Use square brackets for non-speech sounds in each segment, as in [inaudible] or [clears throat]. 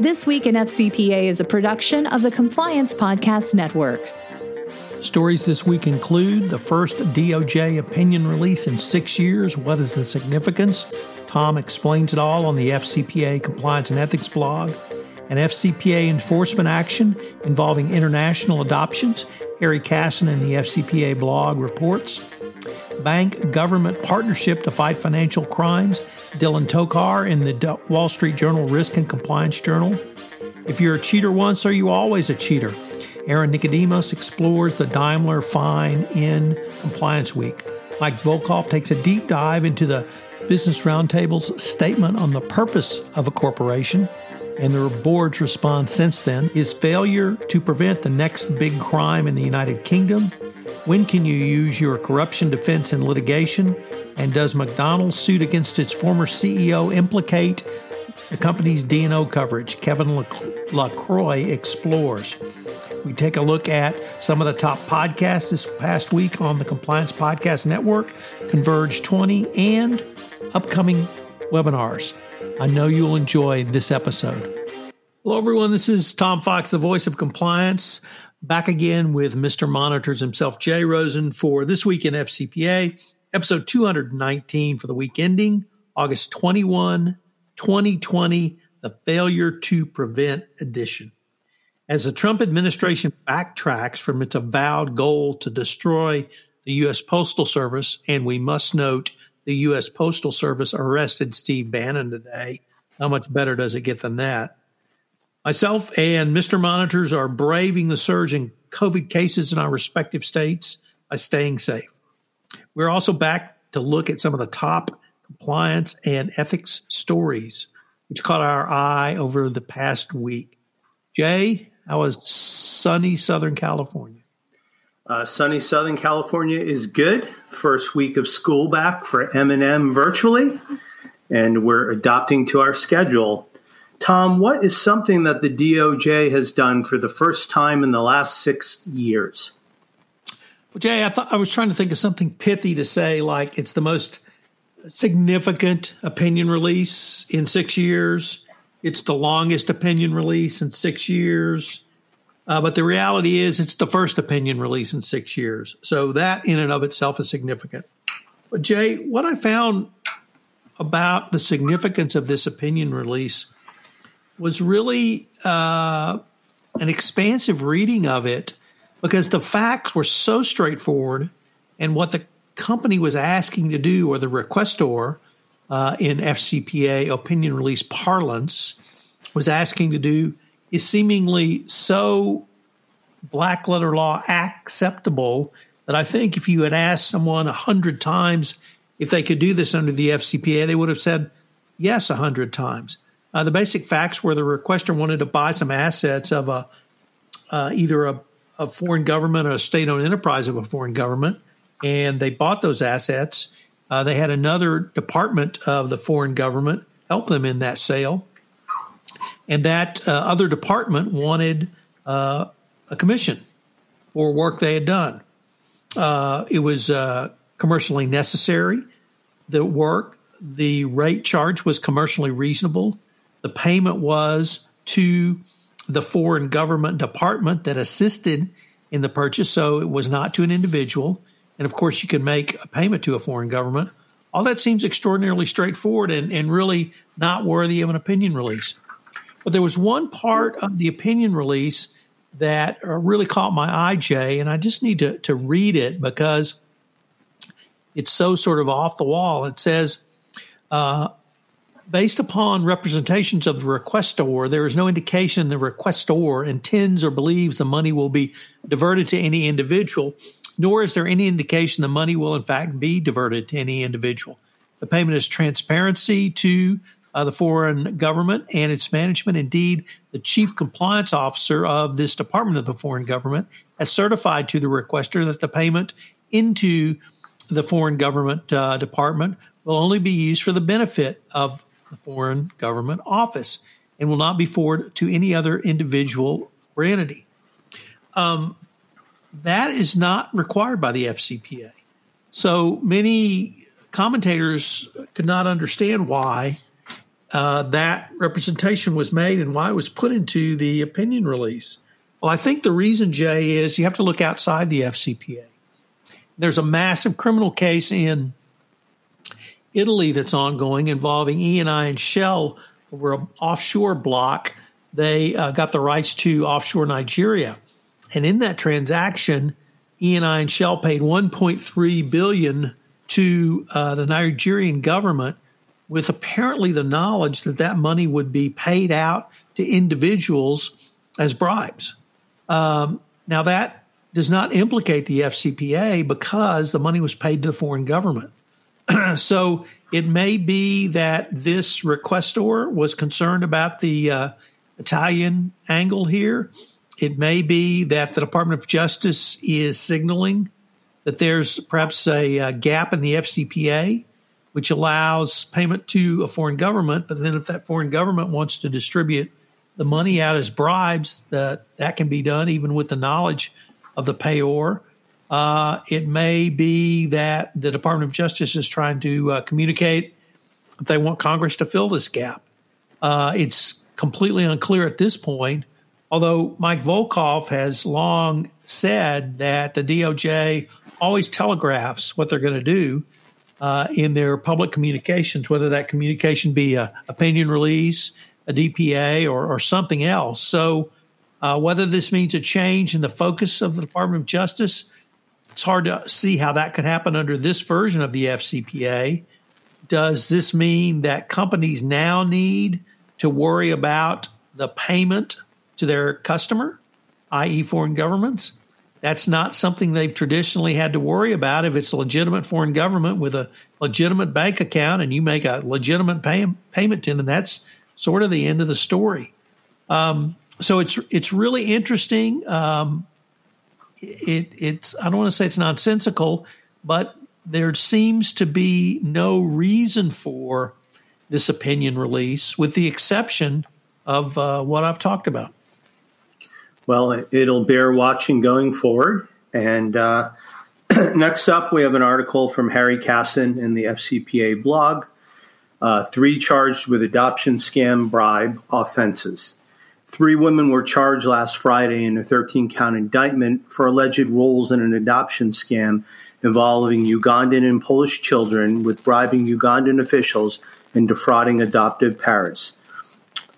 This Week in FCPA is a production of the Compliance Podcast Network. Stories this week include the first DOJ opinion release in six years. What is the significance? Tom explains it all on the FCPA Compliance and Ethics blog. An FCPA enforcement action involving international adoptions. Harry Cassin in the FCPA blog reports bank government partnership to fight financial crimes, Dylan Tokar in the Wall Street Journal Risk and Compliance Journal. If you're a cheater once, are you always a cheater? Aaron Nicodemus explores the Daimler fine in Compliance Week. Mike Volkov takes a deep dive into the Business Roundtable's statement on the purpose of a corporation and the board's response since then is failure to prevent the next big crime in the United Kingdom when can you use your corruption defense in litigation? And does McDonald's suit against its former CEO implicate the company's D&O coverage? Kevin LaCroix explores. We take a look at some of the top podcasts this past week on the Compliance Podcast Network, Converge 20, and upcoming webinars. I know you'll enjoy this episode. Hello, everyone. This is Tom Fox, the voice of compliance. Back again with Mr. Monitors himself, Jay Rosen, for This Week in FCPA, episode 219 for the week ending August 21, 2020, the Failure to Prevent edition. As the Trump administration backtracks from its avowed goal to destroy the U.S. Postal Service, and we must note the U.S. Postal Service arrested Steve Bannon today. How much better does it get than that? Myself and Mr. Monitors are braving the surge in COVID cases in our respective states by staying safe. We're also back to look at some of the top compliance and ethics stories which caught our eye over the past week. Jay, how was sunny Southern California? Uh, sunny Southern California is good. First week of school back for M&M virtually, and we're adopting to our schedule Tom, what is something that the DOJ has done for the first time in the last six years? Well, Jay, I thought I was trying to think of something pithy to say, like it's the most significant opinion release in six years. It's the longest opinion release in six years. Uh, but the reality is, it's the first opinion release in six years. So that in and of itself is significant. But Jay, what I found about the significance of this opinion release was really uh, an expansive reading of it because the facts were so straightforward and what the company was asking to do or the requestor uh, in FCPA opinion release parlance was asking to do is seemingly so black letter law acceptable that I think if you had asked someone a hundred times if they could do this under the FCPA, they would have said yes a hundred times. Uh, the basic facts were the requester wanted to buy some assets of a uh, either a, a, foreign government or a state-owned enterprise of a foreign government, and they bought those assets. Uh, they had another department of the foreign government help them in that sale, and that uh, other department wanted uh, a commission for work they had done. Uh, it was commercially necessary. The work, the rate charge was commercially reasonable the payment was to the foreign government department that assisted in the purchase, so it was not to an individual. And of course, you can make a payment to a foreign government. All that seems extraordinarily straightforward and, and really not worthy of an opinion release. But there was one part of the opinion release that uh, really caught my eye, Jay, and I just need to, to read it because it's so sort of off the wall. It says, uh, based upon representations of the requestor, there is no indication the requestor intends or believes the money will be diverted to any individual, nor is there any indication the money will in fact be diverted to any individual. The payment is transparency to uh, the foreign government and its management. Indeed, the chief compliance officer of this department of the foreign government has certified to the requester that the payment into the foreign government uh, department will only be used for the benefit of the foreign government office and will not be forwarded to any other individual or entity. Um, that is not required by the FCPA. So many commentators could not understand why uh, that representation was made and why it was put into the opinion release. Well, I think the reason, Jay, is you have to look outside the FCPA. There's a massive criminal case in Italy that's ongoing involving Eni and Shell over an offshore block. They uh, got the rights to offshore Nigeria, and in that transaction, Eni and Shell paid 1.3 billion to uh, the Nigerian government, with apparently the knowledge that that money would be paid out to individuals as bribes. Um, now that does not implicate the FCPA because the money was paid to the foreign government. [clears throat] so it may be that this requestor was concerned about the uh, Italian angle here. It may be that the Department of Justice is signaling that there's perhaps a, a gap in the FCPA, which allows payment to a foreign government. But then, if that foreign government wants to distribute the money out as bribes, that that can be done even with the knowledge of the payor. Uh, it may be that the Department of Justice is trying to uh, communicate that they want Congress to fill this gap. Uh, it's completely unclear at this point, although Mike Volkov has long said that the DOJ always telegraphs what they're going to do uh, in their public communications, whether that communication be a opinion release, a DPA, or, or something else. So, uh, whether this means a change in the focus of the Department of Justice – it's hard to see how that could happen under this version of the FCPA. Does this mean that companies now need to worry about the payment to their customer, i.e., foreign governments? That's not something they've traditionally had to worry about. If it's a legitimate foreign government with a legitimate bank account and you make a legitimate pay- payment to them, that's sort of the end of the story. Um, so it's it's really interesting. Um, it, it's I don't want to say it's nonsensical, but there seems to be no reason for this opinion release, with the exception of uh, what I've talked about. Well, it'll bear watching going forward. And uh, [clears throat] next up, we have an article from Harry Cassin in the FCPA blog. Uh, three charged with adoption scam bribe offenses. Three women were charged last Friday in a 13 count indictment for alleged roles in an adoption scam involving Ugandan and Polish children with bribing Ugandan officials and defrauding adoptive parents.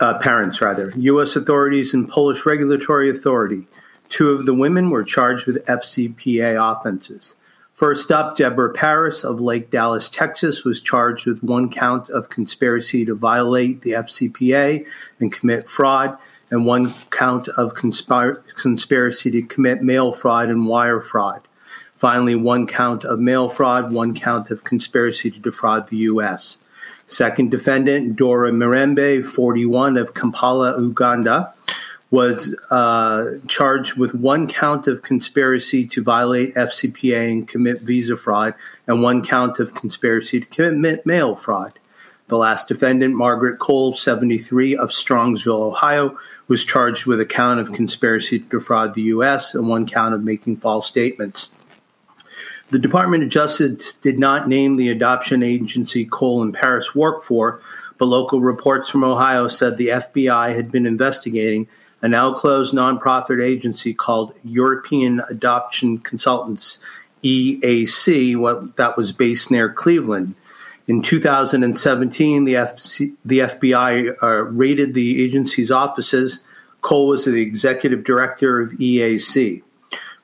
Uh, parents, rather. U.S. authorities and Polish regulatory authority. Two of the women were charged with FCPA offenses. First up, Deborah Paris of Lake Dallas, Texas, was charged with one count of conspiracy to violate the FCPA and commit fraud and one count of conspir- conspiracy to commit mail fraud and wire fraud. Finally, one count of mail fraud, one count of conspiracy to defraud the U.S. Second defendant, Dora Mirembe, 41 of Kampala, Uganda, was uh, charged with one count of conspiracy to violate FCPA and commit visa fraud, and one count of conspiracy to commit mail fraud. The last defendant, Margaret Cole, 73, of Strongsville, Ohio, was charged with a count of conspiracy to defraud the U.S. and one count of making false statements. The Department of Justice did not name the adoption agency Cole and Paris worked for, but local reports from Ohio said the FBI had been investigating a now closed nonprofit agency called European Adoption Consultants, EAC, what that was based near Cleveland. In 2017, the, the FBI uh, raided the agency's offices. Cole was the executive director of EAC.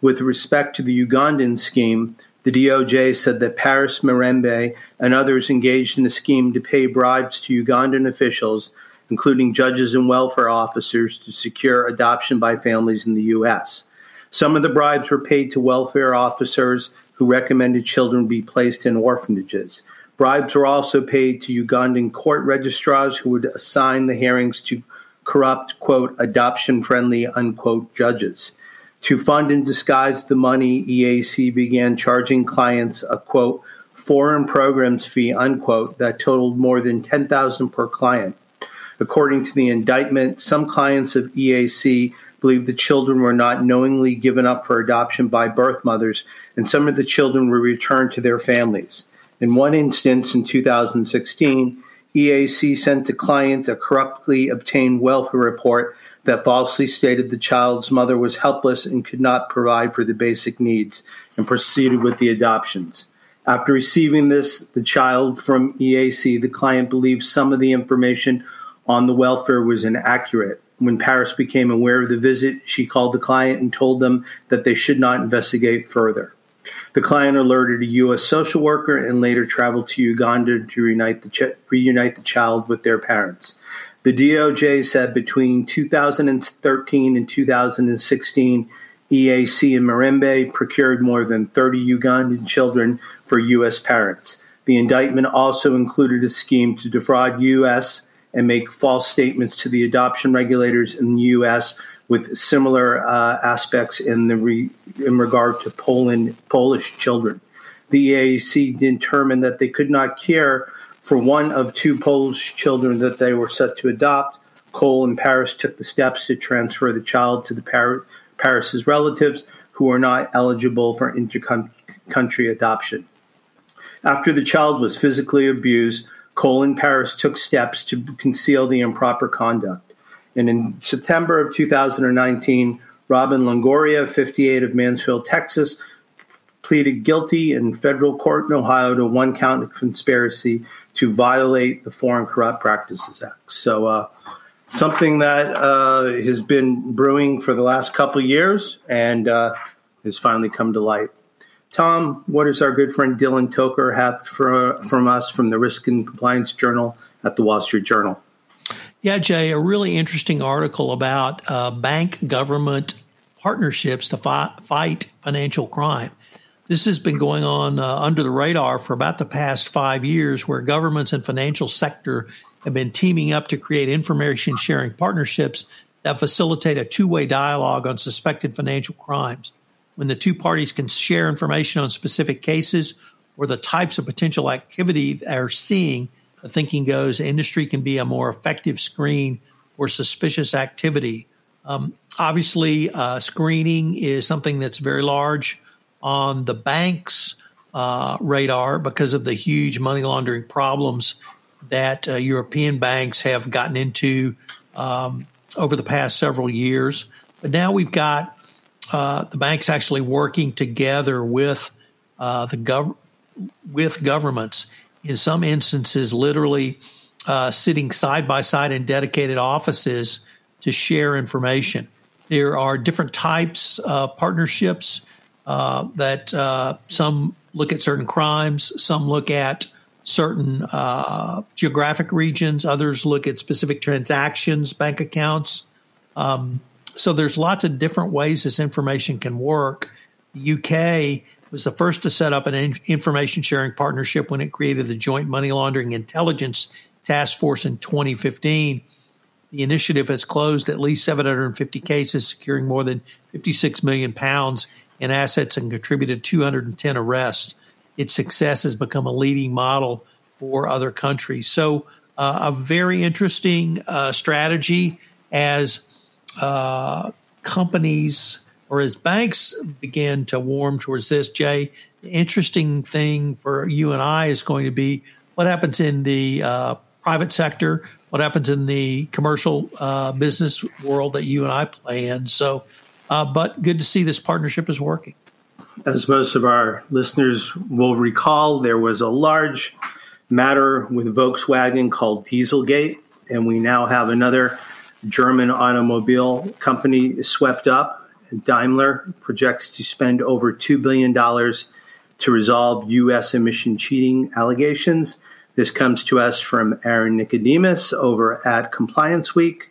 With respect to the Ugandan scheme, the DOJ said that Paris Mirembe and others engaged in a scheme to pay bribes to Ugandan officials, including judges and welfare officers, to secure adoption by families in the U.S. Some of the bribes were paid to welfare officers who recommended children be placed in orphanages. Bribes were also paid to Ugandan court registrars who would assign the hearings to corrupt, quote, adoption friendly, unquote, judges. To fund and disguise the money, EAC began charging clients a, quote, foreign programs fee, unquote, that totaled more than 10000 per client. According to the indictment, some clients of EAC believed the children were not knowingly given up for adoption by birth mothers, and some of the children were returned to their families. In one instance, in 2016, EAC sent a client a corruptly obtained welfare report that falsely stated the child's mother was helpless and could not provide for the basic needs and proceeded with the adoptions. After receiving this, the child from EAC, the client believed some of the information on the welfare was inaccurate. When Paris became aware of the visit, she called the client and told them that they should not investigate further. The client alerted a U.S. social worker and later traveled to Uganda to reunite the, ch- reunite the child with their parents. The DOJ said between 2013 and 2016, EAC and Mirembe procured more than 30 Ugandan children for U.S. parents. The indictment also included a scheme to defraud U.S. and make false statements to the adoption regulators in the U.S with similar uh, aspects in the re, in regard to Poland Polish children. The EAC determined that they could not care for one of two Polish children that they were set to adopt. Cole and Paris took the steps to transfer the child to the Par- Paris's relatives, who are not eligible for intercountry adoption. After the child was physically abused, Cole and Paris took steps to conceal the improper conduct. And in September of 2019, Robin Longoria, 58 of Mansfield, Texas, pleaded guilty in federal court in Ohio to one count of conspiracy to violate the Foreign Corrupt Practices Act. So, uh, something that uh, has been brewing for the last couple years and uh, has finally come to light. Tom, what does our good friend Dylan Tokar have for, from us from the Risk and Compliance Journal at the Wall Street Journal? Yeah, Jay, a really interesting article about uh, bank government partnerships to fi- fight financial crime. This has been going on uh, under the radar for about the past five years, where governments and financial sector have been teaming up to create information sharing partnerships that facilitate a two way dialogue on suspected financial crimes. When the two parties can share information on specific cases or the types of potential activity they're seeing, the thinking goes industry can be a more effective screen for suspicious activity. Um, obviously, uh, screening is something that's very large on the bank's uh, radar because of the huge money laundering problems that uh, European banks have gotten into um, over the past several years. But now we've got uh, the banks actually working together with uh, the gov- with governments in some instances, literally uh, sitting side by side in dedicated offices to share information. There are different types of partnerships uh, that uh, some look at certain crimes, some look at certain uh, geographic regions, others look at specific transactions, bank accounts. Um, so there's lots of different ways this information can work. The UK was the first to set up an information sharing partnership when it created the Joint Money Laundering Intelligence Task Force in 2015. The initiative has closed at least 750 cases, securing more than 56 million pounds in assets and contributed 210 arrests. Its success has become a leading model for other countries. So, uh, a very interesting uh, strategy as uh, companies or as banks begin to warm towards this, Jay, the interesting thing for you and I is going to be what happens in the uh, private sector, what happens in the commercial uh, business world that you and I play in. So, uh, but good to see this partnership is working. As most of our listeners will recall, there was a large matter with Volkswagen called Dieselgate, and we now have another German automobile company swept up Daimler projects to spend over $2 billion to resolve U.S. emission cheating allegations. This comes to us from Aaron Nicodemus over at Compliance Week.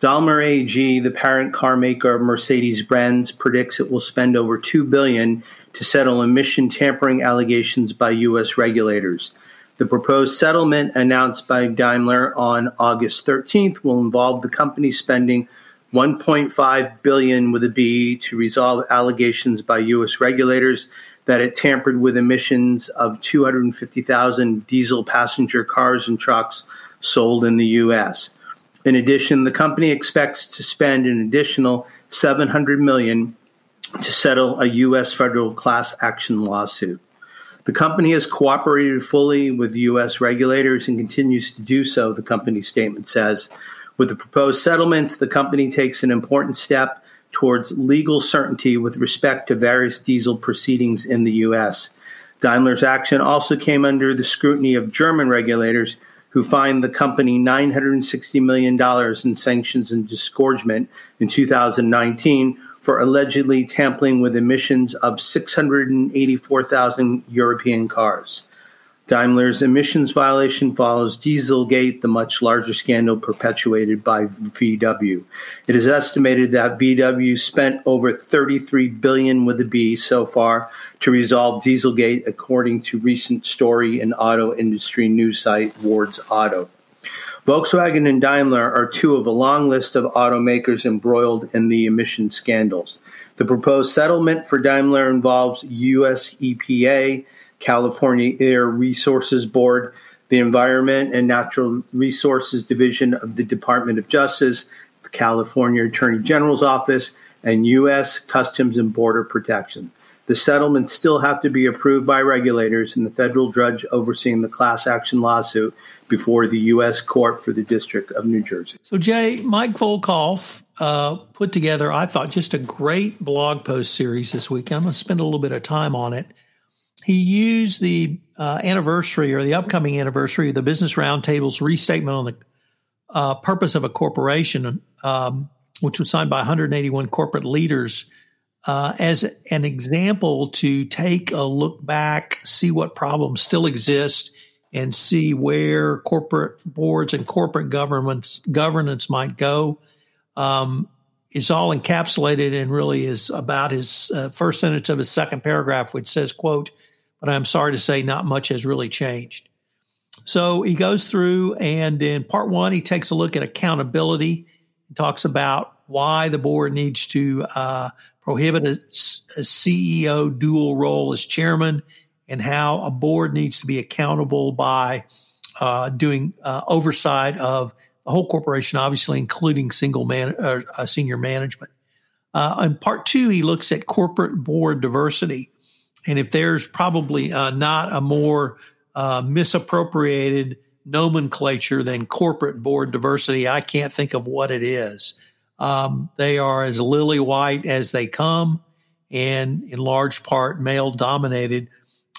Daimler AG, the parent car maker of Mercedes-Benz, predicts it will spend over 2 billion to settle emission tampering allegations by U.S. regulators. The proposed settlement announced by Daimler on August 13th will involve the company spending 1.5 billion with a B to resolve allegations by US regulators that it tampered with emissions of 250,000 diesel passenger cars and trucks sold in the US. In addition, the company expects to spend an additional 700 million to settle a US federal class action lawsuit. The company has cooperated fully with U.S. regulators and continues to do so, the company statement says. With the proposed settlements, the company takes an important step towards legal certainty with respect to various diesel proceedings in the U.S. Daimler's action also came under the scrutiny of German regulators who fined the company $960 million in sanctions and disgorgement in 2019 for allegedly tampering with emissions of 684,000 European cars. Daimler's emissions violation follows Dieselgate, the much larger scandal perpetuated by VW. It is estimated that VW spent over 33 billion with a B so far to resolve Dieselgate, according to recent story in auto industry news site Wards Auto. Volkswagen and Daimler are two of a long list of automakers embroiled in the emission scandals. The proposed settlement for Daimler involves US EPA, California Air Resources Board, the Environment and Natural Resources Division of the Department of Justice, the California Attorney General's Office, and U.S. Customs and Border Protection. The settlements still have to be approved by regulators and the federal judge overseeing the class action lawsuit before the U.S. Court for the District of New Jersey. So, Jay, Mike Volkov uh, put together, I thought, just a great blog post series this week. I'm going to spend a little bit of time on it. He used the uh, anniversary or the upcoming anniversary of the Business Roundtable's restatement on the uh, purpose of a corporation, um, which was signed by 181 corporate leaders uh, as an example to take a look back, see what problems still exist, and see where corporate boards and corporate governments governance might go. Um, is all encapsulated and really is about his uh, first sentence of his second paragraph, which says, "quote." But I'm sorry to say, not much has really changed. So he goes through, and in part one, he takes a look at accountability. He talks about why the board needs to uh, prohibit a, a CEO dual role as chairman and how a board needs to be accountable by uh, doing uh, oversight of the whole corporation, obviously including single man, uh, senior management. Uh, in part two, he looks at corporate board diversity, and if there's probably uh, not a more uh, misappropriated nomenclature than corporate board diversity, I can't think of what it is. Um, they are as lily white as they come and in large part male dominated.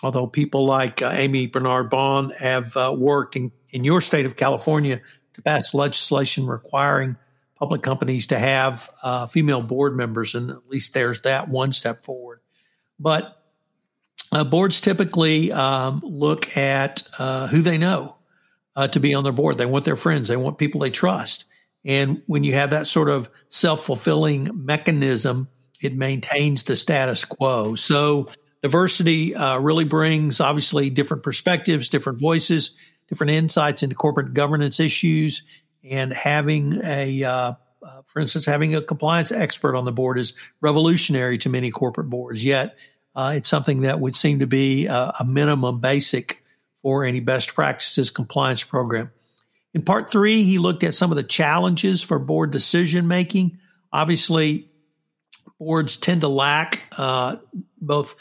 Although people like uh, Amy Bernard Bond have uh, worked in, in your state of California to pass legislation requiring public companies to have uh, female board members, and at least there's that one step forward. But uh, boards typically um, look at uh, who they know uh, to be on their board. They want their friends, they want people they trust. And when you have that sort of self fulfilling mechanism, it maintains the status quo. So diversity uh, really brings obviously different perspectives, different voices, different insights into corporate governance issues. And having a, uh, uh, for instance, having a compliance expert on the board is revolutionary to many corporate boards. Yet uh, it's something that would seem to be a, a minimum basic for any best practices compliance program. In part three, he looked at some of the challenges for board decision making. Obviously, boards tend to lack uh, both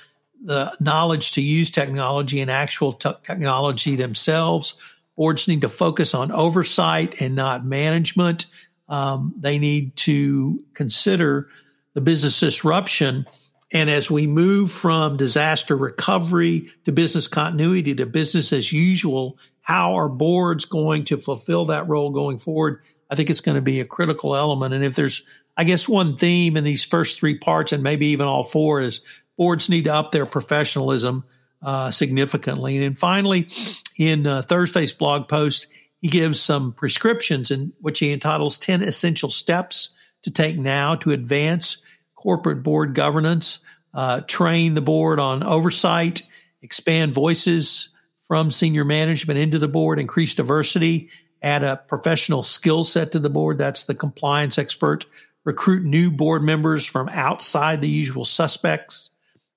the knowledge to use technology and actual technology themselves. Boards need to focus on oversight and not management. Um, they need to consider the business disruption. And as we move from disaster recovery to business continuity to business as usual how are boards going to fulfill that role going forward? I think it's going to be a critical element. And if there's, I guess, one theme in these first three parts, and maybe even all four, is boards need to up their professionalism uh, significantly. And then finally, in uh, Thursday's blog post, he gives some prescriptions in which he entitles 10 essential steps to take now to advance corporate board governance, uh, train the board on oversight, expand voices from senior management into the board, increase diversity, add a professional skill set to the board. That's the compliance expert. Recruit new board members from outside the usual suspects.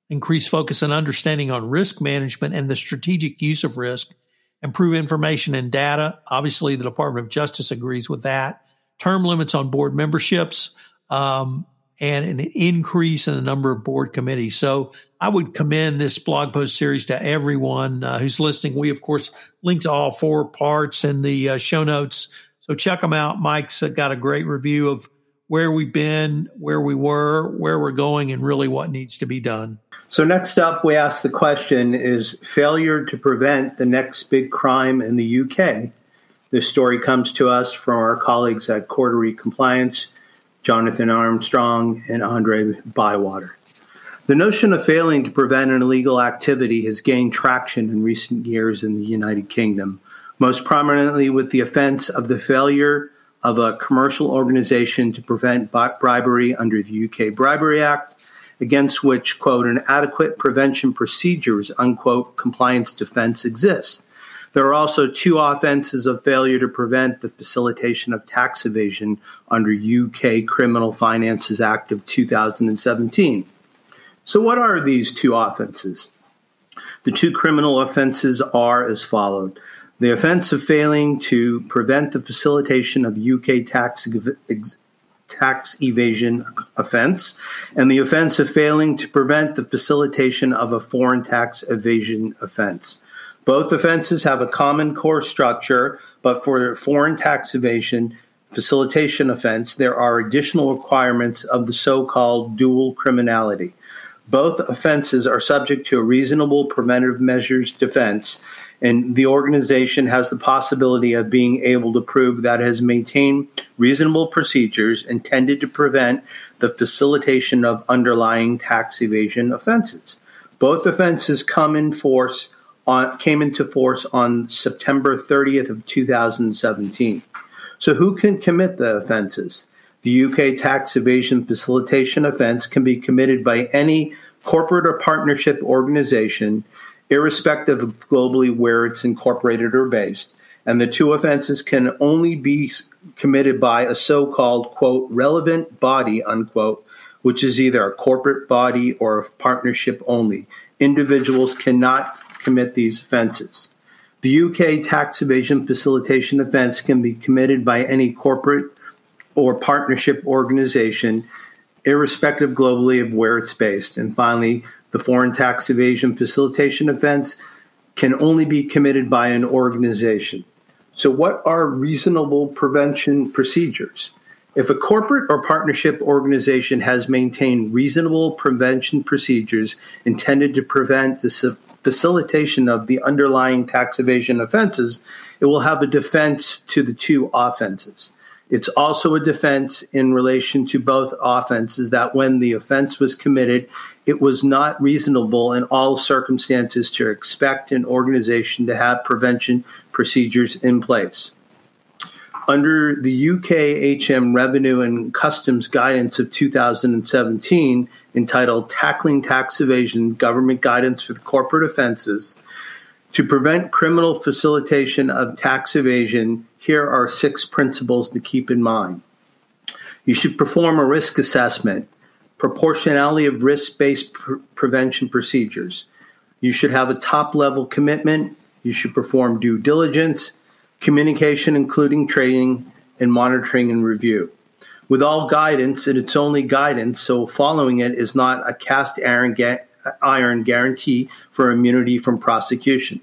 Increase focus and understanding on risk management and the strategic use of risk. Improve information and data. Obviously, the Department of Justice agrees with that. Term limits on board memberships. Um, and an increase in the number of board committees. So I would commend this blog post series to everyone uh, who's listening. We, of course, link to all four parts in the uh, show notes. So check them out. Mike's got a great review of where we've been, where we were, where we're going, and really what needs to be done. So next up, we ask the question is failure to prevent the next big crime in the UK. This story comes to us from our colleagues at Cordery Compliance Jonathan Armstrong, and Andre Bywater. The notion of failing to prevent an illegal activity has gained traction in recent years in the United Kingdom, most prominently with the offense of the failure of a commercial organization to prevent bribery under the UK Bribery Act, against which, quote, an adequate prevention procedures, unquote, compliance defense exists. There are also two offenses of failure to prevent the facilitation of tax evasion under UK Criminal Finances Act of 2017. So, what are these two offenses? The two criminal offenses are as followed. The offense of failing to prevent the facilitation of UK tax tax evasion offense, and the offense of failing to prevent the facilitation of a foreign tax evasion offense. Both offenses have a common core structure, but for foreign tax evasion facilitation offense, there are additional requirements of the so called dual criminality. Both offenses are subject to a reasonable preventive measures defense, and the organization has the possibility of being able to prove that it has maintained reasonable procedures intended to prevent the facilitation of underlying tax evasion offenses. Both offenses come in force on, came into force on September 30th of 2017. So who can commit the offenses? The UK tax evasion facilitation offense can be committed by any corporate or partnership organization, irrespective of globally where it's incorporated or based. And the two offenses can only be committed by a so called, quote, relevant body, unquote, which is either a corporate body or a partnership only. Individuals cannot commit these offenses. The UK tax evasion facilitation offense can be committed by any corporate or partnership organization, irrespective globally of where it's based. And finally, the foreign tax evasion facilitation offense can only be committed by an organization. So, what are reasonable prevention procedures? If a corporate or partnership organization has maintained reasonable prevention procedures intended to prevent the facilitation of the underlying tax evasion offenses, it will have a defense to the two offenses. It's also a defense in relation to both offenses that when the offense was committed, it was not reasonable in all circumstances to expect an organization to have prevention procedures in place. Under the UK HM Revenue and Customs Guidance of 2017, entitled Tackling Tax Evasion Government Guidance for Corporate Offenses, to prevent criminal facilitation of tax evasion, here are six principles to keep in mind. You should perform a risk assessment, proportionality of risk based pr- prevention procedures. You should have a top level commitment. You should perform due diligence communication, including training and monitoring and review. With all guidance, and it's only guidance, so following it is not a cast iron, ga- iron guarantee for immunity from prosecution.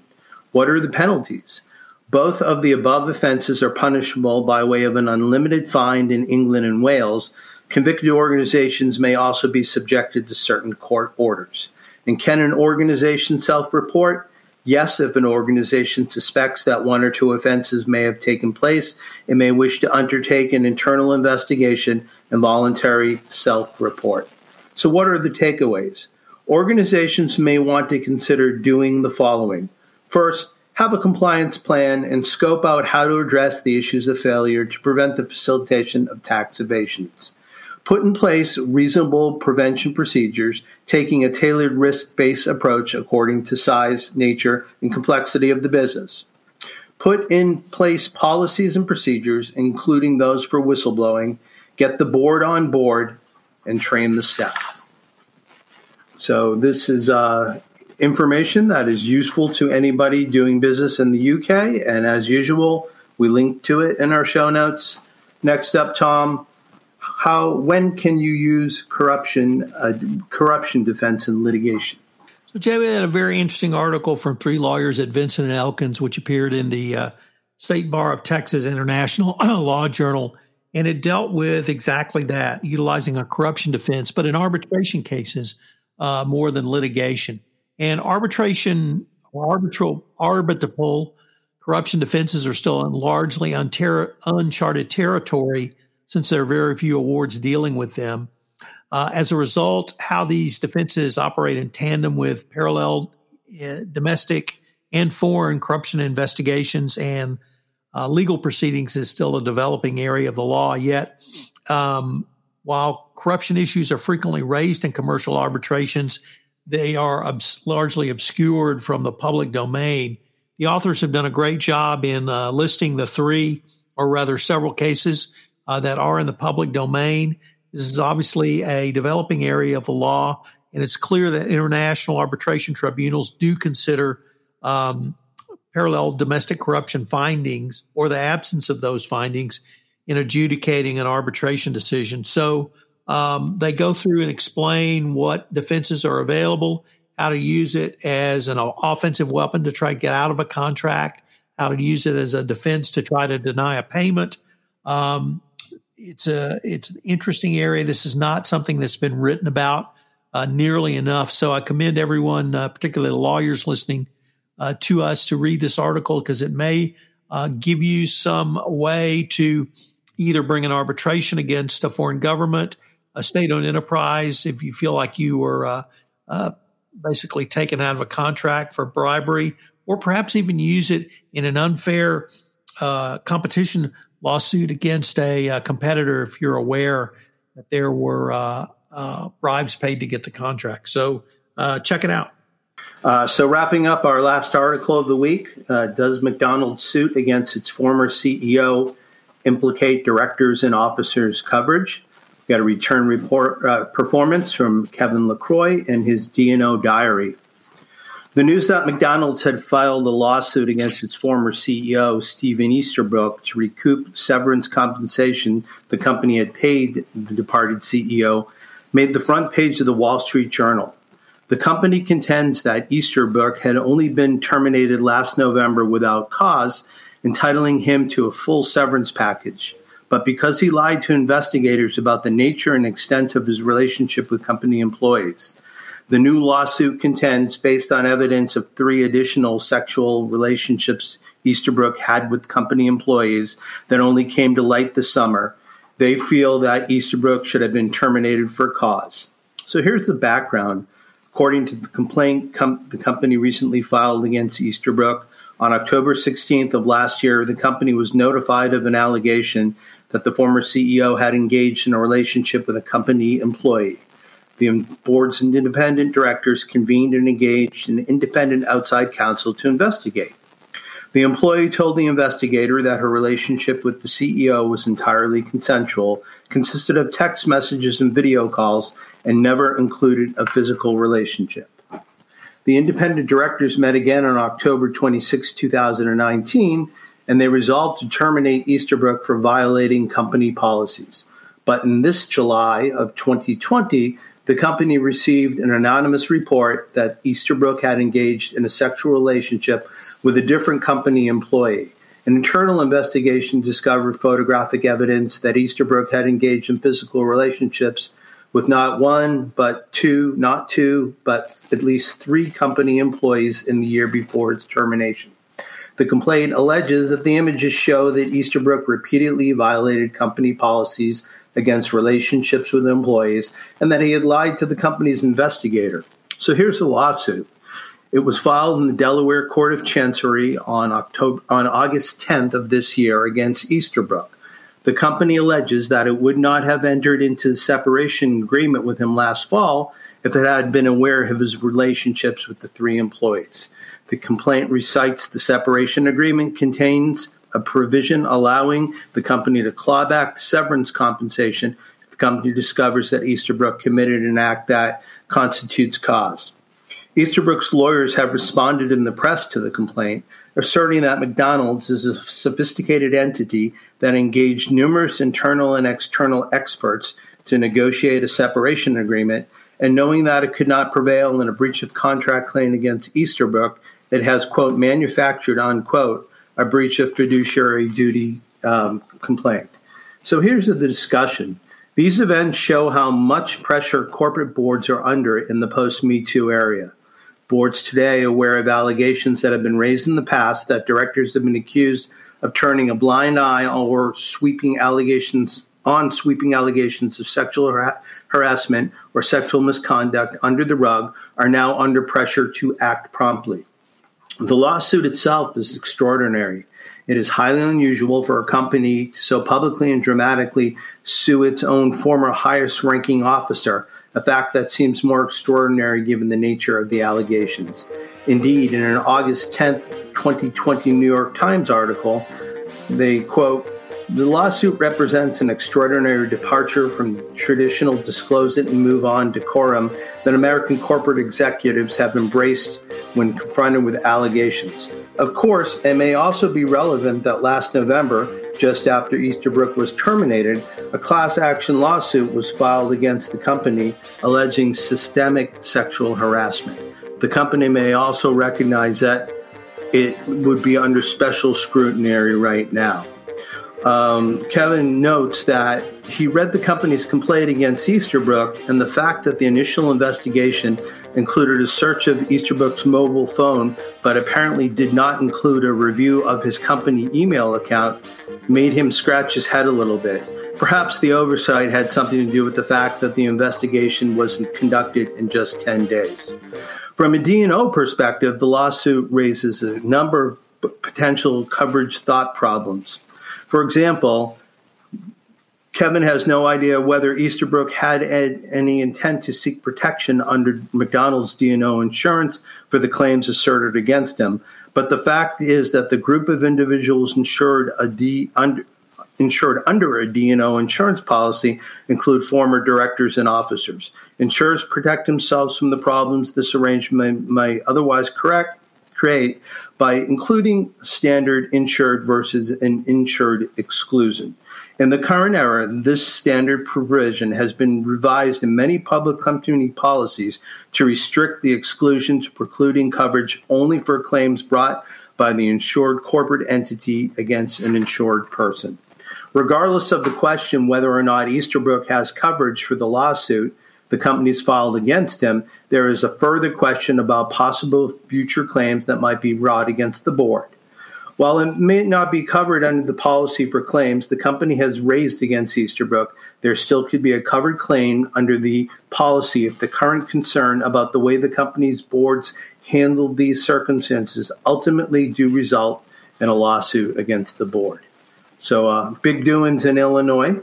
What are the penalties? Both of the above offenses are punishable by way of an unlimited fine in England and Wales. Convicted organizations may also be subjected to certain court orders. And can an organization self report? Yes, if an organization suspects that one or two offenses may have taken place, it may wish to undertake an internal investigation and voluntary self report. So, what are the takeaways? Organizations may want to consider doing the following. First, have a compliance plan and scope out how to address the issues of failure to prevent the facilitation of tax evasions. Put in place reasonable prevention procedures, taking a tailored risk based approach according to size, nature, and complexity of the business. Put in place policies and procedures, including those for whistleblowing. Get the board on board and train the staff. So, this is uh, information that is useful to anybody doing business in the UK. And as usual, we link to it in our show notes. Next up, Tom, how when can you use corruption uh, corruption defense in litigation? So, Jay, we had a very interesting article from three lawyers at Vinson and Elkins, which appeared in the uh, State Bar of Texas International [clears throat] Law Journal, and it dealt with exactly that, utilizing a corruption defense, but in arbitration cases uh, more than litigation. And arbitration or arbitral arbitrable corruption defenses are still in largely unter- uncharted territory since there are very few awards dealing with them. Uh, as a result, how these defenses operate in tandem with parallel uh, domestic and foreign corruption investigations and uh, legal proceedings is still a developing area of the law. Yet, um, while corruption issues are frequently raised in commercial arbitrations, they are obs- largely obscured from the public domain. The authors have done a great job in uh, listing the three, or rather several cases uh, that are in the public domain. This is obviously a developing area of the law, and it's clear that international arbitration tribunals do consider um, parallel domestic corruption findings or the absence of those findings in adjudicating an arbitration decision. So um, they go through and explain what defenses are available, how to use it as an offensive weapon to try to get out of a contract, how to use it as a defense to try to deny a payment. Um, it's a it's an interesting area. This is not something that's been written about uh, nearly enough. So I commend everyone, uh, particularly the lawyers listening uh, to us, to read this article because it may uh, give you some way to either bring an arbitration against a foreign government a state owned enterprise, if you feel like you were uh, uh, basically taken out of a contract for bribery, or perhaps even use it in an unfair competition lawsuit against a, a, uh, competitor if you're aware that there were uh, uh, bribes paid to get the contract. So check it out. so, wrapping up our last article of the week, does McDonald's suit against its former CEO implicate directors and officers' coverage? We got a return report uh, performance from Kevin LaCroix in his D&O diary. The news that McDonald's had filed a lawsuit against its former CEO, Stephen Easterbrook, to recoup severance compensation the company had paid the departed CEO made the front page of the Wall Street Journal. The company contends that Easterbrook had only been terminated last November without cause, entitling him to a full severance package but because he lied to investigators about the nature and extent of his relationship with company employees. The new lawsuit contends, based on evidence of three additional sexual relationships Easterbrook had with company employees that only came to light this summer, they feel that Easterbrook should have been terminated for cause. So here's the background. According to the complaint com- the company recently filed against Easterbrook, on October 16th of last year, the company was notified of an allegation that the former CEO had engaged in a relationship with a company employee. The board's independent directors convened and engaged an independent outside counsel to investigate. The employee told the investigator that her relationship with the CEO was entirely consensual, consisted of text messages and video calls, and never included a physical relationship. The independent directors met again on October 26, 2019, and they resolved to terminate Easterbrook for violating company policies. But in this July of 2020, the company received an anonymous report that Easterbrook had engaged in a sexual relationship with a different company employee. An internal investigation discovered photographic evidence that Easterbrook had engaged in physical relationships with not one, but two, not two, but at least three company employees in the year before its termination. The complaint alleges that the images show that Easterbrook repeatedly violated company policies against relationships with employees and that he had lied to the company's investigator. So here's the lawsuit. It was filed in the Delaware Court of Chancery on October on August 10th of this year against Easterbrook. The company alleges that it would not have entered into the separation agreement with him last fall if it had been aware of his relationships with the three employees. The complaint recites the separation agreement contains a provision allowing the company to claw back severance compensation if the company discovers that Easterbrook committed an act that constitutes cause. Easterbrook's lawyers have responded in the press to the complaint, asserting that McDonald's is a sophisticated entity that engaged numerous internal and external experts to negotiate a separation agreement, and knowing that it could not prevail in a breach of contract claim against Easterbrook, it has, quote, manufactured, unquote, a breach of fiduciary duty um, complaint. So here's the discussion. These events show how much pressure corporate boards are under in the post Me Too area. Boards today aware of allegations that have been raised in the past that directors have been accused of turning a blind eye or sweeping allegations on sweeping allegations of sexual har- harassment or sexual misconduct under the rug are now under pressure to act promptly. The lawsuit itself is extraordinary. It is highly unusual for a company to so publicly and dramatically sue its own former highest ranking officer, a fact that seems more extraordinary given the nature of the allegations. Indeed, in an August 10, 2020 New York Times article, they quote, the lawsuit represents an extraordinary departure from the traditional disclose it and move on decorum that American corporate executives have embraced when confronted with allegations. Of course, it may also be relevant that last November, just after Easterbrook was terminated, a class action lawsuit was filed against the company alleging systemic sexual harassment. The company may also recognize that it would be under special scrutiny right now. Um, Kevin notes that he read the company's complaint against Easterbrook and the fact that the initial investigation included a search of Easterbrook's mobile phone, but apparently did not include a review of his company email account, made him scratch his head a little bit. Perhaps the oversight had something to do with the fact that the investigation was conducted in just 10 days. From a D&O perspective, the lawsuit raises a number of potential coverage thought problems. For example, Kevin has no idea whether Easterbrook had any intent to seek protection under McDonald's D&O insurance for the claims asserted against him. But the fact is that the group of individuals insured a D, under, insured under a D&O insurance policy include former directors and officers. Insurers protect themselves from the problems this arrangement may otherwise correct create by including standard insured versus an insured exclusion. In the current era, this standard provision has been revised in many public company policies to restrict the exclusion to precluding coverage only for claims brought by the insured corporate entity against an insured person. Regardless of the question whether or not Easterbrook has coverage for the lawsuit, the companies filed against him, there is a further question about possible future claims that might be brought against the board. While it may not be covered under the policy for claims the company has raised against Easterbrook, there still could be a covered claim under the policy if the current concern about the way the company's boards handled these circumstances ultimately do result in a lawsuit against the board. So, uh, big doings in Illinois.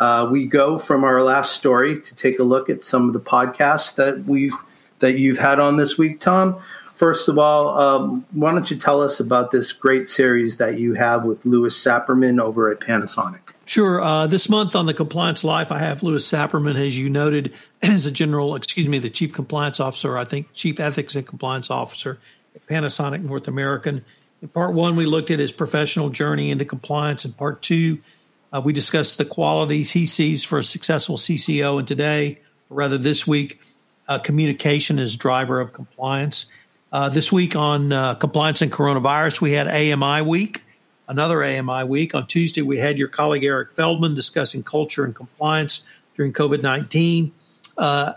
Uh, we go from our last story to take a look at some of the podcasts that we've that you've had on this week, Tom. First of all, um, why don't you tell us about this great series that you have with Louis Sapirman over at Panasonic? Sure. Uh, this month on the Compliance Life, I have Louis Sapirman, as you noted, [clears throat] as a general, excuse me, the chief compliance officer, I think chief ethics and compliance officer at Panasonic North American. In part one, we looked at his professional journey into compliance. In part two, uh, we discussed the qualities he sees for a successful CCO, and today, or rather this week, uh, communication is driver of compliance. Uh, this week on uh, compliance and coronavirus, we had AMI week, another AMI week. On Tuesday, we had your colleague Eric Feldman discussing culture and compliance during COVID 19. Uh,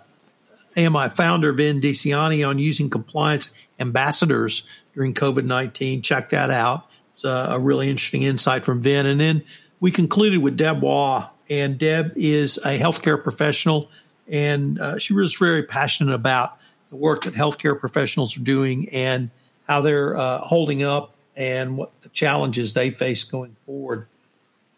AMI founder Vin DiCianni on using compliance ambassadors during COVID 19. Check that out. It's a, a really interesting insight from Vin. And then we concluded with Deb Waugh, and Deb is a healthcare professional, and uh, she was very passionate about the work that healthcare professionals are doing and how they're uh, holding up and what the challenges they face going forward.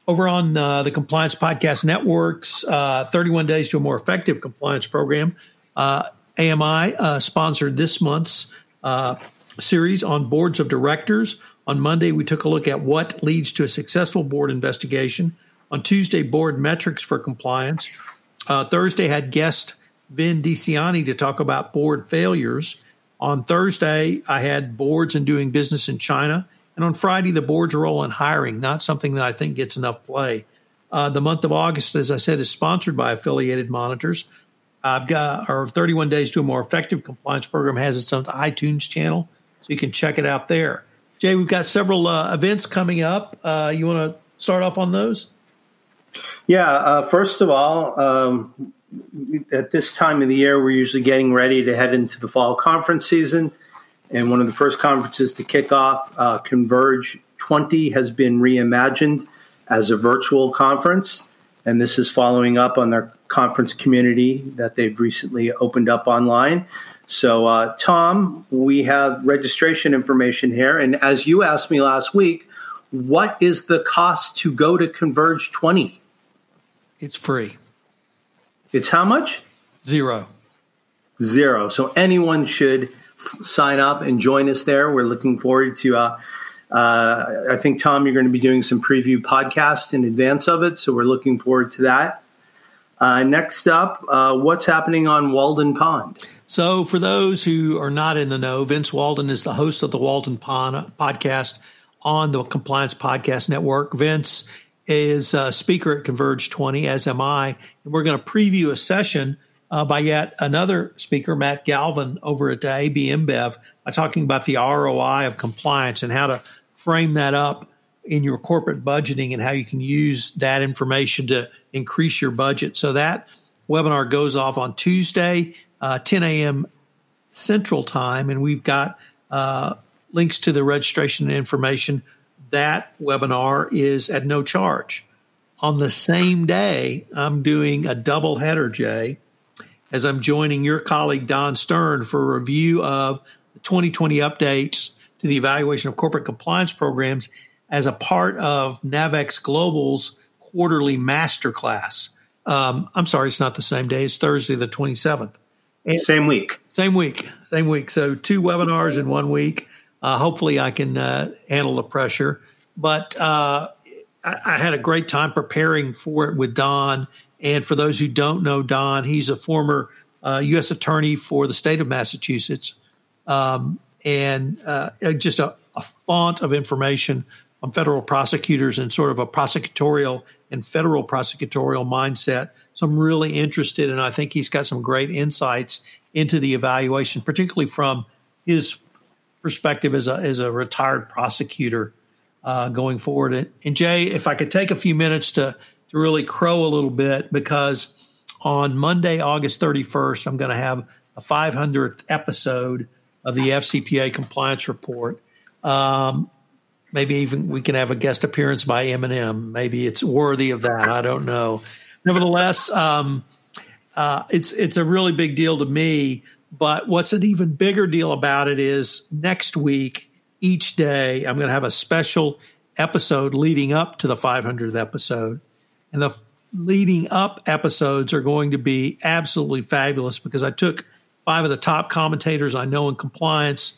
over on uh, the Compliance Podcast Network's uh, 31 Days to a More Effective Compliance Program. Uh, AMI uh, sponsored this month's series on boards of directors. On Monday, we took a look at what leads to a successful board investigation. On Tuesday, board metrics for compliance. Uh, Thursday had guest Vin DiCianni to talk about board failures. On Thursday, I had boards and doing business in China. And on Friday, the board's role in hiring, not something that I think gets enough play. Uh, the month of August, as I said, is sponsored by Affiliated Monitors. I've got our 31 Days to a More Effective Compliance Program has its own iTunes channel, so you can check it out there. Jay, we've got several uh, events coming up. Uh, you want to start off on those? Yeah. Uh, first of all, um, at this time of the year, we're usually getting ready to head into the fall conference season. And one of the first conferences to kick off, uh, Converge 20, has been reimagined as a virtual conference. And this is following up on their conference community that they've recently opened up online. So, uh, Tom, we have registration information here. And as you asked me last week, what is the cost to go to Converge 20? It's free. It's how much? Zero. Zero. So anyone should f- sign up and join us there. We're looking forward to. Uh, uh, I think Tom, you're going to be doing some preview podcasts in advance of it, so we're looking forward to that. Uh, next up, uh, what's happening on Walden Pond? So, for those who are not in the know, Vince Walden is the host of the Walden podcast on the Compliance Podcast Network. Vince is a speaker at Converge 20, as am I. And we're going to preview a session uh, by yet another speaker, Matt Galvin, over at AB InBev, uh, talking about the ROI of compliance and how to frame that up in your corporate budgeting and how you can use that information to increase your budget. So that webinar goes off on Tuesday, uh, 10 a.m. Central Time, and we've got uh, links to the registration information that webinar is at no charge. On the same day, I'm doing a double header, Jay, as I'm joining your colleague Don Stern for a review of the 2020 updates to the evaluation of corporate compliance programs as a part of Navex Global's quarterly masterclass. Um, I'm sorry, it's not the same day. It's Thursday, the 27th. Same week. Same week. Same week. So two webinars in one week. Uh, hopefully, I can uh, handle the pressure. But uh, I, I, had a great time preparing for it with Don. And for those who don't know Don, he's a former U.S. Uh, attorney for the state of Massachusetts, um, and uh, just a, a font of information on federal prosecutors and sort of a prosecutorial and federal prosecutorial mindset. So I'm really interested, and I think he's got some great insights into the evaluation, particularly from his perspective as a as a retired prosecutor uh, going forward. And, and, Jay, if I could take a few minutes to to really crow a little bit because on Monday, August 31st, I'm going to have a 500th episode of the FCPA compliance report. Um, maybe even we can have a guest appearance by Eminem. Maybe it's worthy of that. I don't know. Nevertheless, um, uh, it's it's a really big deal to me but what's an even bigger deal about it is next week, each day, I'm going to have a special episode leading up to the 500th episode. And the leading up episodes are going to be absolutely fabulous because I took five of the top commentators I know in compliance,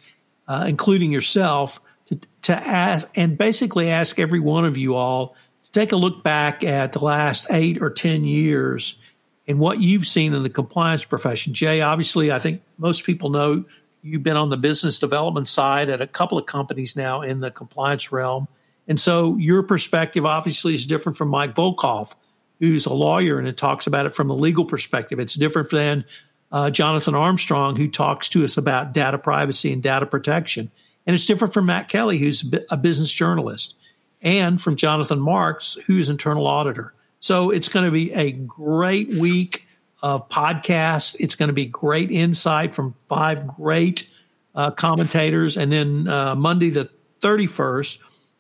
uh, including yourself, to, to ask and basically ask every one of you all to take a look back at the last eight or 10 years and what you've seen in the compliance profession. Jay, obviously, I think most people know you've been on the business development side at a couple of companies now in the compliance realm. And so your perspective obviously is different from Mike Volkov, who's a lawyer and it talks about it from a legal perspective. It's different than uh, Jonathan Armstrong, who talks to us about data privacy and data protection. And it's different from Matt Kelly, who's a business journalist, and from Jonathan Marks, who's internal auditor. So it's going to be a great week of podcasts. It's going to be great insight from five great uh, commentators. And then uh, Monday, the 31st,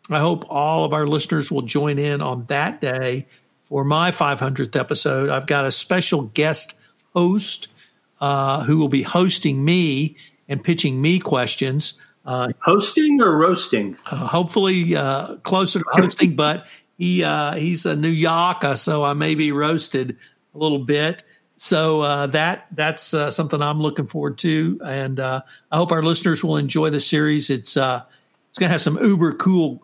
I hope all of our listeners will join in on that day for my 500th episode. I've got a special guest host uh, who will be hosting me and pitching me questions. Uh, hosting or roasting? Uh, hopefully uh, closer to hosting, but he uh, he's a New Yorker, so I may be roasted a little bit. So uh, that that's uh, something I'm looking forward to, and I hope our listeners will enjoy the series. It's it's going to have some uber cool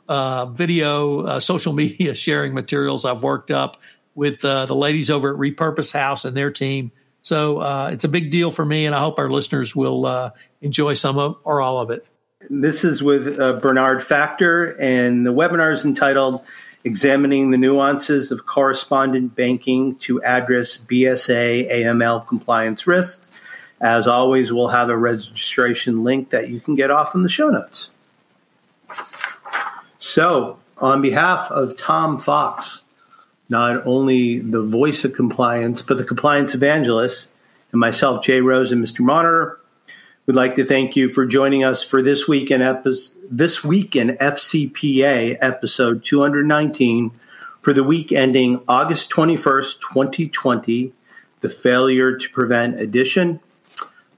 video, social [laughs] media sharing materials I've worked up with the ladies over at Repurpose House and their team. So it's a big deal for me, and I hope our listeners will enjoy some of or all of it. This is with uh, Bernard Factor, and the webinar is entitled examining the nuances of correspondent banking to address BSA AML compliance risks. As always, we'll have a registration link that you can get off in the show notes. So, on behalf of Tom Fox, not only the voice of compliance, but the compliance evangelist, and myself, Jay Rosen, and Mr. Monitor, We'd like to thank you for joining us for this week in epi- this week in FCPA episode 219 for the week ending August 21st, 2020, the failure to prevent addition.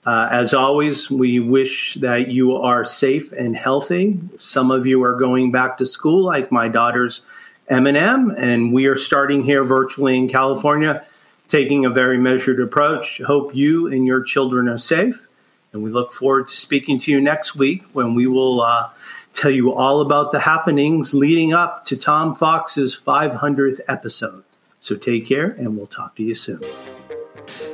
Uh, as always, we wish that you are safe and healthy. Some of you are going back to school, like my daughter's M&M, and we are starting here virtually in California, taking a very measured approach. Hope you and your children are safe. And we look forward to speaking to you next week when we will uh, tell you all about the happenings leading up to Tom Fox's 500th episode. So take care, and we'll talk to you soon.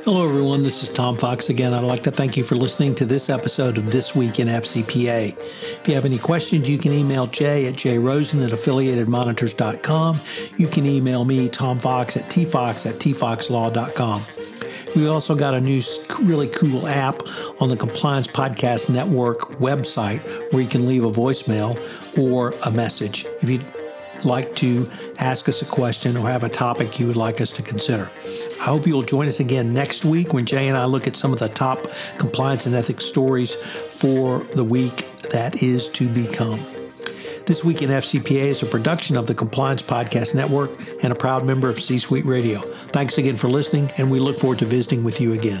Hello, everyone. This is Tom Fox again. I'd like to thank you for listening to this episode of This Week in FCPA. If you have any questions, you can email Jay at jrosen at affiliatedmonitors.com. You can email me, Tom Fox, at tfox at tfoxlaw.com. We also got a new, really cool app on the Compliance Podcast Network website where you can leave a voicemail or a message if you'd like to ask us a question or have a topic you would like us to consider. I hope you'll join us again next week when Jay and I look at some of the top compliance and ethics stories for the week that is to become. This Week in FCPA is a production of the Compliance Podcast Network and a proud member of C Suite Radio. Thanks again for listening, and we look forward to visiting with you again.